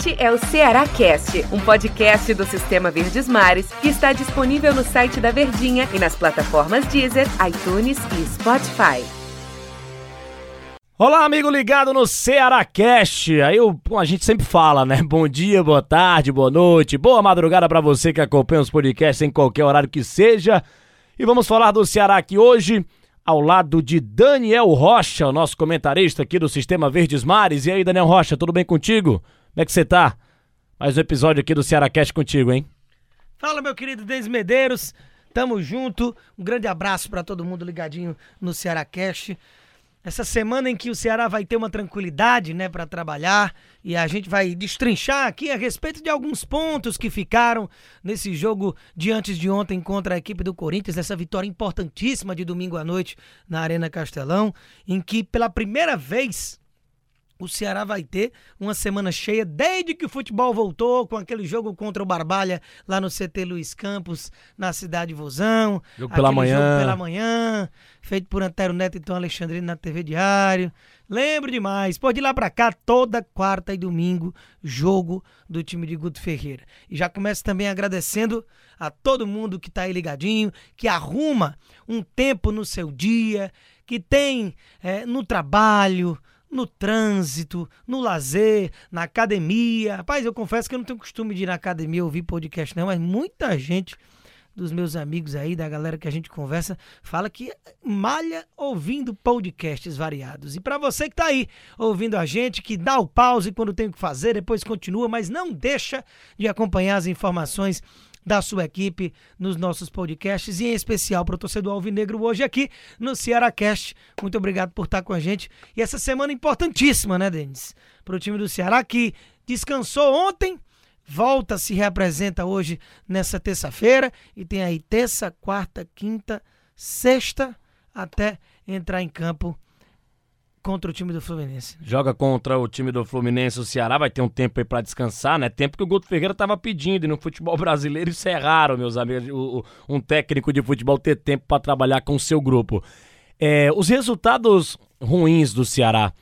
Este é o Ceará Cast, um podcast do Sistema Verdes Mares que está disponível no site da Verdinha e nas plataformas Deezer, iTunes e Spotify. Olá, amigo ligado no Ceará Cast. Aí o, a gente sempre fala, né? Bom dia, boa tarde, boa noite, boa madrugada para você que acompanha os podcasts em qualquer horário que seja. E vamos falar do Ceará aqui hoje ao lado de Daniel Rocha, o nosso comentarista aqui do Sistema Verdes Mares. E aí, Daniel Rocha, tudo bem contigo? Como é que você tá? Mais um episódio aqui do Ceará Cast contigo, hein? Fala, meu querido Denis Medeiros. Tamo junto. Um grande abraço para todo mundo ligadinho no Ceará Cast. Essa semana em que o Ceará vai ter uma tranquilidade, né, para trabalhar e a gente vai destrinchar aqui a respeito de alguns pontos que ficaram nesse jogo de antes de ontem contra a equipe do Corinthians, essa vitória importantíssima de domingo à noite na Arena Castelão, em que pela primeira vez o Ceará vai ter uma semana cheia desde que o futebol voltou com aquele jogo contra o Barbalha lá no CT Luiz Campos, na cidade de Vozão. Jogo pela manhã. Jogo pela manhã, feito por Antero Neto e Tom Alexandrino na TV Diário. Lembro demais. Pode ir lá pra cá toda quarta e domingo, jogo do time de Guto Ferreira. E já começo também agradecendo a todo mundo que tá aí ligadinho, que arruma um tempo no seu dia, que tem é, no trabalho, no trânsito, no lazer, na academia. Rapaz, eu confesso que eu não tenho costume de ir na academia ouvir podcast, não, mas muita gente dos meus amigos aí, da galera que a gente conversa, fala que malha ouvindo podcasts variados. E para você que tá aí ouvindo a gente, que dá o pause quando tem o que fazer, depois continua, mas não deixa de acompanhar as informações da sua equipe nos nossos podcasts e em especial para o torcedor alvinegro hoje aqui no Ceará Cast. Muito obrigado por estar com a gente. E essa semana importantíssima, né, Denis? Para o time do Ceará que descansou ontem, volta, se reapresenta hoje nessa terça-feira e tem aí terça, quarta, quinta, sexta até entrar em campo contra o time do Fluminense. Joga contra o time do Fluminense, o Ceará vai ter um tempo aí pra descansar, né? Tempo que o Guto Ferreira tava pedindo e no futebol brasileiro isso é raro, meus amigos, o, o, um técnico de futebol ter tempo para trabalhar com o seu grupo. É, os resultados ruins do Ceará,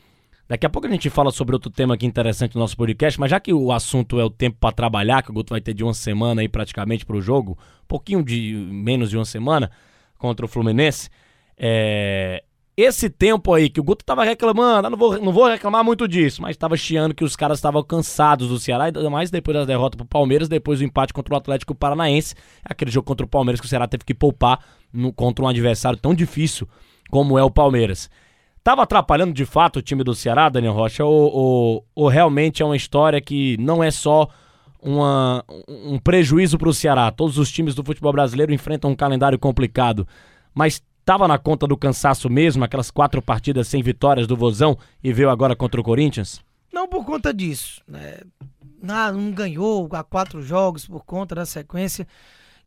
daqui a pouco a gente fala sobre outro tema aqui interessante no nosso podcast, mas já que o assunto é o tempo para trabalhar, que o Guto vai ter de uma semana aí praticamente pro jogo, um pouquinho de menos de uma semana contra o Fluminense, é, esse tempo aí que o Guto tava reclamando, não, vou, não vou reclamar muito disso, mas tava chiando que os caras estavam cansados do Ceará, ainda mais depois da derrota pro Palmeiras, depois do empate contra o Atlético Paranaense, aquele jogo contra o Palmeiras que o Ceará teve que poupar no, contra um adversário tão difícil como é o Palmeiras. Tava atrapalhando de fato o time do Ceará, Daniel Rocha, ou, ou, ou realmente é uma história que não é só uma, um prejuízo para o Ceará? Todos os times do futebol brasileiro enfrentam um calendário complicado, mas Tava na conta do cansaço mesmo, aquelas quatro partidas sem vitórias do Vozão e veio agora contra o Corinthians? Não por conta disso. Né? Ah, não ganhou há quatro jogos por conta da sequência.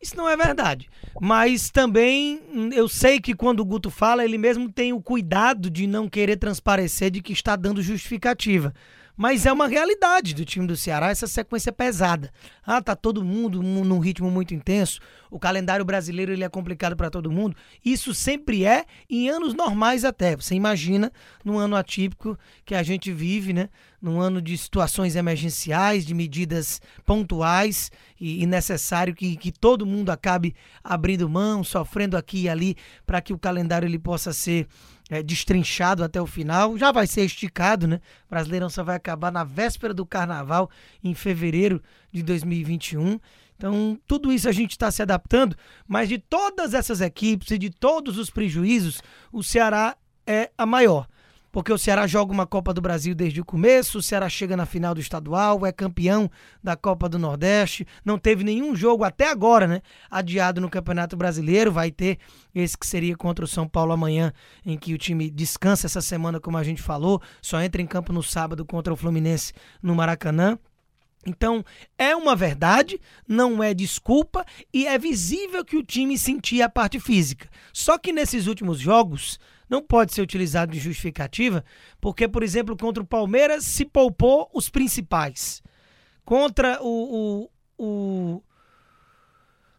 Isso não é verdade. Mas também eu sei que quando o Guto fala, ele mesmo tem o cuidado de não querer transparecer de que está dando justificativa. Mas é uma realidade do time do Ceará essa sequência pesada. Ah, tá todo mundo num ritmo muito intenso. O calendário brasileiro ele é complicado para todo mundo. Isso sempre é em anos normais até. Você imagina num ano atípico que a gente vive, né? Num ano de situações emergenciais, de medidas pontuais e, e necessário que, que todo mundo acabe abrindo mão, sofrendo aqui e ali para que o calendário ele possa ser é, destrinchado até o final. Já vai ser esticado, né? O Brasileirão só vai acabar na véspera do Carnaval, em fevereiro de 2021. Então, tudo isso a gente está se adaptando, mas de todas essas equipes e de todos os prejuízos, o Ceará é a maior porque o Ceará joga uma Copa do Brasil desde o começo, o Ceará chega na final do estadual, é campeão da Copa do Nordeste, não teve nenhum jogo até agora, né? Adiado no Campeonato Brasileiro, vai ter esse que seria contra o São Paulo amanhã, em que o time descansa essa semana, como a gente falou, só entra em campo no sábado contra o Fluminense no Maracanã. Então, é uma verdade, não é desculpa e é visível que o time sentia a parte física. Só que nesses últimos jogos, não pode ser utilizado de justificativa, porque, por exemplo, contra o Palmeiras se poupou os principais. Contra o, o, o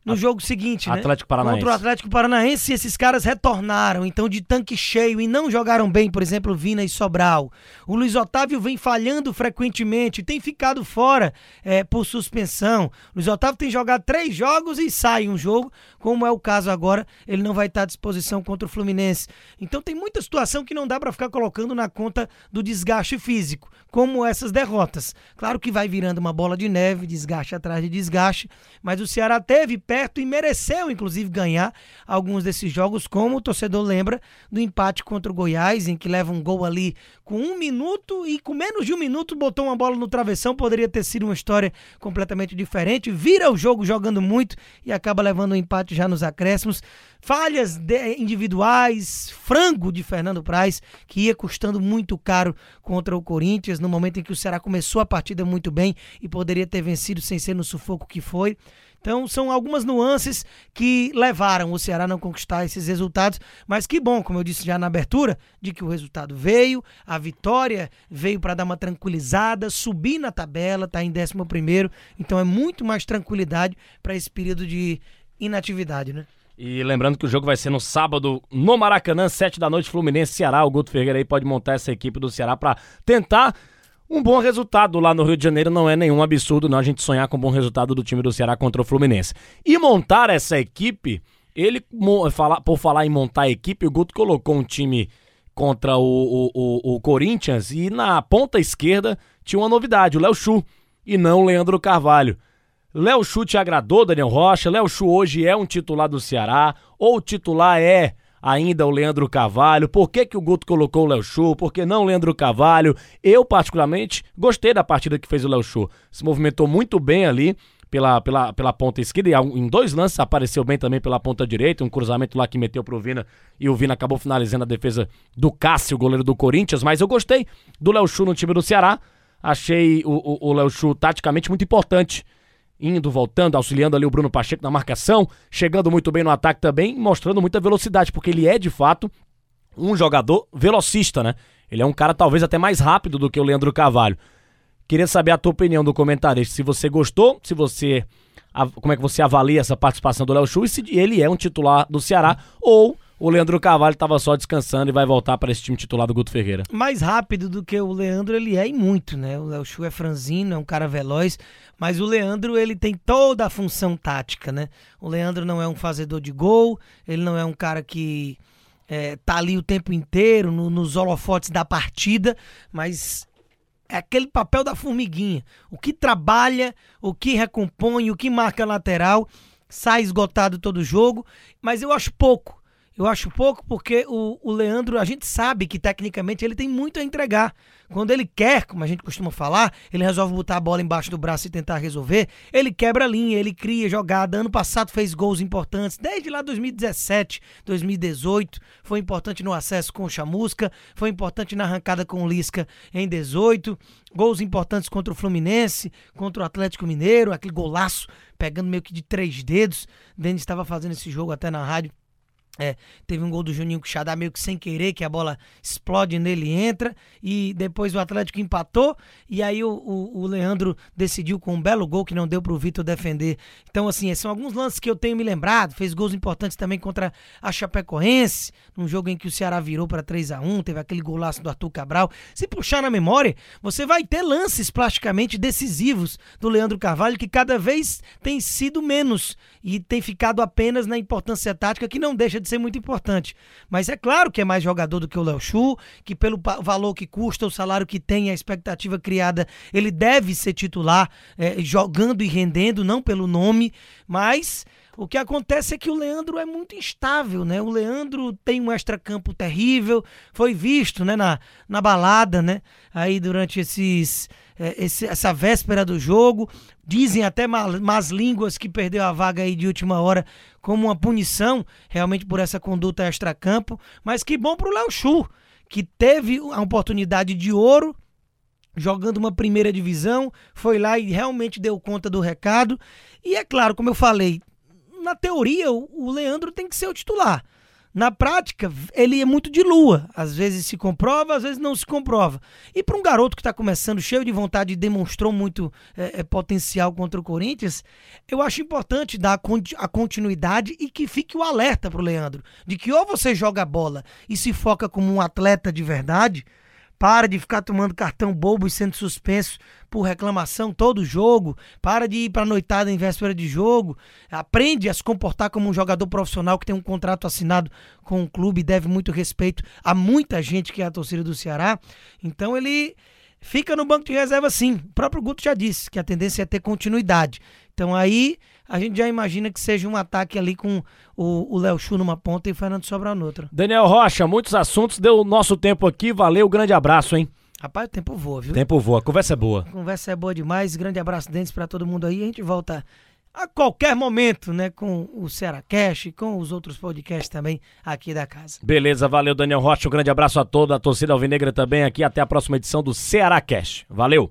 no jogo seguinte, né? Atlético Paranaense. Contra o Atlético Paranaense, esses caras retornaram, então de tanque cheio e não jogaram bem, por exemplo, Vina e Sobral. O Luiz Otávio vem falhando frequentemente, tem ficado fora é, por suspensão. O Luiz Otávio tem jogado três jogos e sai um jogo, como é o caso agora, ele não vai estar à disposição contra o Fluminense. Então tem muita situação que não dá para ficar colocando na conta do desgaste físico, como essas derrotas. Claro que vai virando uma bola de neve, desgaste atrás de desgaste, mas o Ceará teve perto e mereceu, inclusive, ganhar alguns desses jogos, como o torcedor lembra do empate contra o Goiás, em que leva um gol ali com um minuto e com menos de um minuto botou uma bola no travessão. Poderia ter sido uma história completamente diferente. Vira o jogo jogando muito e acaba levando o um empate já nos acréscimos. Falhas individuais, frango de Fernando Praz, que ia custando muito caro contra o Corinthians, no momento em que o Ceará começou a partida muito bem e poderia ter vencido sem ser no sufoco que foi. Então são algumas nuances que levaram o Ceará a não conquistar esses resultados, mas que bom, como eu disse já na abertura, de que o resultado veio, a vitória veio para dar uma tranquilizada, subir na tabela, tá em 11 primeiro, então é muito mais tranquilidade para esse período de inatividade, né? E lembrando que o jogo vai ser no sábado no Maracanã, 7 da noite, Fluminense Ceará. O Guto Ferreira aí pode montar essa equipe do Ceará para tentar um bom resultado lá no Rio de Janeiro não é nenhum absurdo não a gente sonhar com um bom resultado do time do Ceará contra o Fluminense. E montar essa equipe, ele por falar em montar a equipe, o Guto colocou um time contra o, o, o, o Corinthians e na ponta esquerda tinha uma novidade, o Léo Chu e não o Leandro Carvalho. Léo Chu te agradou, Daniel Rocha? Léo Chu hoje é um titular do Ceará ou o titular é ainda o Leandro Carvalho. Por que, que o Guto colocou o Léo Chu? Por que não o Leandro Carvalho? Eu, particularmente, gostei da partida que fez o Léo Chu. Se movimentou muito bem ali pela, pela, pela ponta esquerda e em dois lances apareceu bem também pela ponta direita, um cruzamento lá que meteu pro Vina e o Vina acabou finalizando a defesa do Cássio, goleiro do Corinthians, mas eu gostei do Léo Chu no time do Ceará, achei o, Léo Chu taticamente muito importante indo, voltando, auxiliando ali o Bruno Pacheco na marcação, chegando muito bem no ataque também, mostrando muita velocidade, porque ele é de fato um jogador velocista, né? Ele é um cara talvez até mais rápido do que o Leandro Carvalho. Queria saber a tua opinião do comentarista, se você gostou, se você como é que você avalia essa participação do Léo Chu e se ele é um titular do Ceará ou o Leandro Carvalho estava só descansando e vai voltar para esse time titular do Guto Ferreira. Mais rápido do que o Leandro ele é e muito, né? O Léo Chu é franzino, é um cara veloz, mas o Leandro ele tem toda a função tática, né? O Leandro não é um fazedor de gol, ele não é um cara que é, tá ali o tempo inteiro no, nos holofotes da partida, mas é aquele papel da formiguinha. O que trabalha, o que recompõe, o que marca lateral, sai esgotado todo jogo, mas eu acho pouco eu acho pouco porque o, o Leandro, a gente sabe que tecnicamente ele tem muito a entregar. Quando ele quer, como a gente costuma falar, ele resolve botar a bola embaixo do braço e tentar resolver. Ele quebra a linha, ele cria jogada. Ano passado fez gols importantes, desde lá 2017, 2018. Foi importante no acesso com o Chamusca, foi importante na arrancada com o Lisca em 18. Gols importantes contra o Fluminense, contra o Atlético Mineiro, aquele golaço pegando meio que de três dedos. Denis estava fazendo esse jogo até na rádio é, teve um gol do Juninho Quixadá meio que sem querer, que a bola explode nele e entra. E depois o Atlético empatou. E aí o, o, o Leandro decidiu com um belo gol que não deu para o Vitor defender. Então, assim, são alguns lances que eu tenho me lembrado. Fez gols importantes também contra a Chapecoense, num jogo em que o Ceará virou para 3 a 1 Teve aquele golaço do Arthur Cabral. Se puxar na memória, você vai ter lances plasticamente decisivos do Leandro Carvalho, que cada vez tem sido menos e tem ficado apenas na importância tática, que não deixa de ser muito importante. Mas é claro que é mais jogador do que o Léo Chu, que pelo valor que custa, o salário que tem, a expectativa criada, ele deve ser titular, é, jogando e rendendo, não pelo nome, mas o que acontece é que o Leandro é muito instável, né? O Leandro tem um extracampo terrível, foi visto, né, na, na balada, né? Aí durante esses é, esse, essa véspera do jogo. Dizem até más línguas que perdeu a vaga aí de última hora como uma punição, realmente por essa conduta extracampo. Mas que bom pro Léo Chu, que teve a oportunidade de ouro jogando uma primeira divisão, foi lá e realmente deu conta do recado. E é claro, como eu falei, na teoria, o Leandro tem que ser o titular. Na prática, ele é muito de lua. Às vezes se comprova, às vezes não se comprova. E para um garoto que está começando, cheio de vontade e demonstrou muito é, é, potencial contra o Corinthians, eu acho importante dar a continuidade e que fique o alerta para o Leandro. De que ou você joga bola e se foca como um atleta de verdade, para de ficar tomando cartão bobo e sendo suspenso por reclamação todo jogo. Para de ir para noitada em véspera de jogo. Aprende a se comportar como um jogador profissional que tem um contrato assinado com o clube e deve muito respeito a muita gente que é a torcida do Ceará. Então ele fica no banco de reserva sim. O próprio Guto já disse que a tendência é ter continuidade. Então aí a gente já imagina que seja um ataque ali com o Léo Chu numa ponta e o Fernando Sobral noutra. Daniel Rocha, muitos assuntos, deu o nosso tempo aqui, valeu, grande abraço, hein? Rapaz, o tempo voa, viu? Tempo voa, a conversa é boa. A conversa é boa demais, grande abraço dentes para todo mundo aí, a gente volta a qualquer momento, né, com o Ceará Cash e com os outros podcasts também aqui da casa. Beleza, valeu Daniel Rocha, um grande abraço a toda a torcida alvinegra também aqui, até a próxima edição do Ceará Cash. Valeu!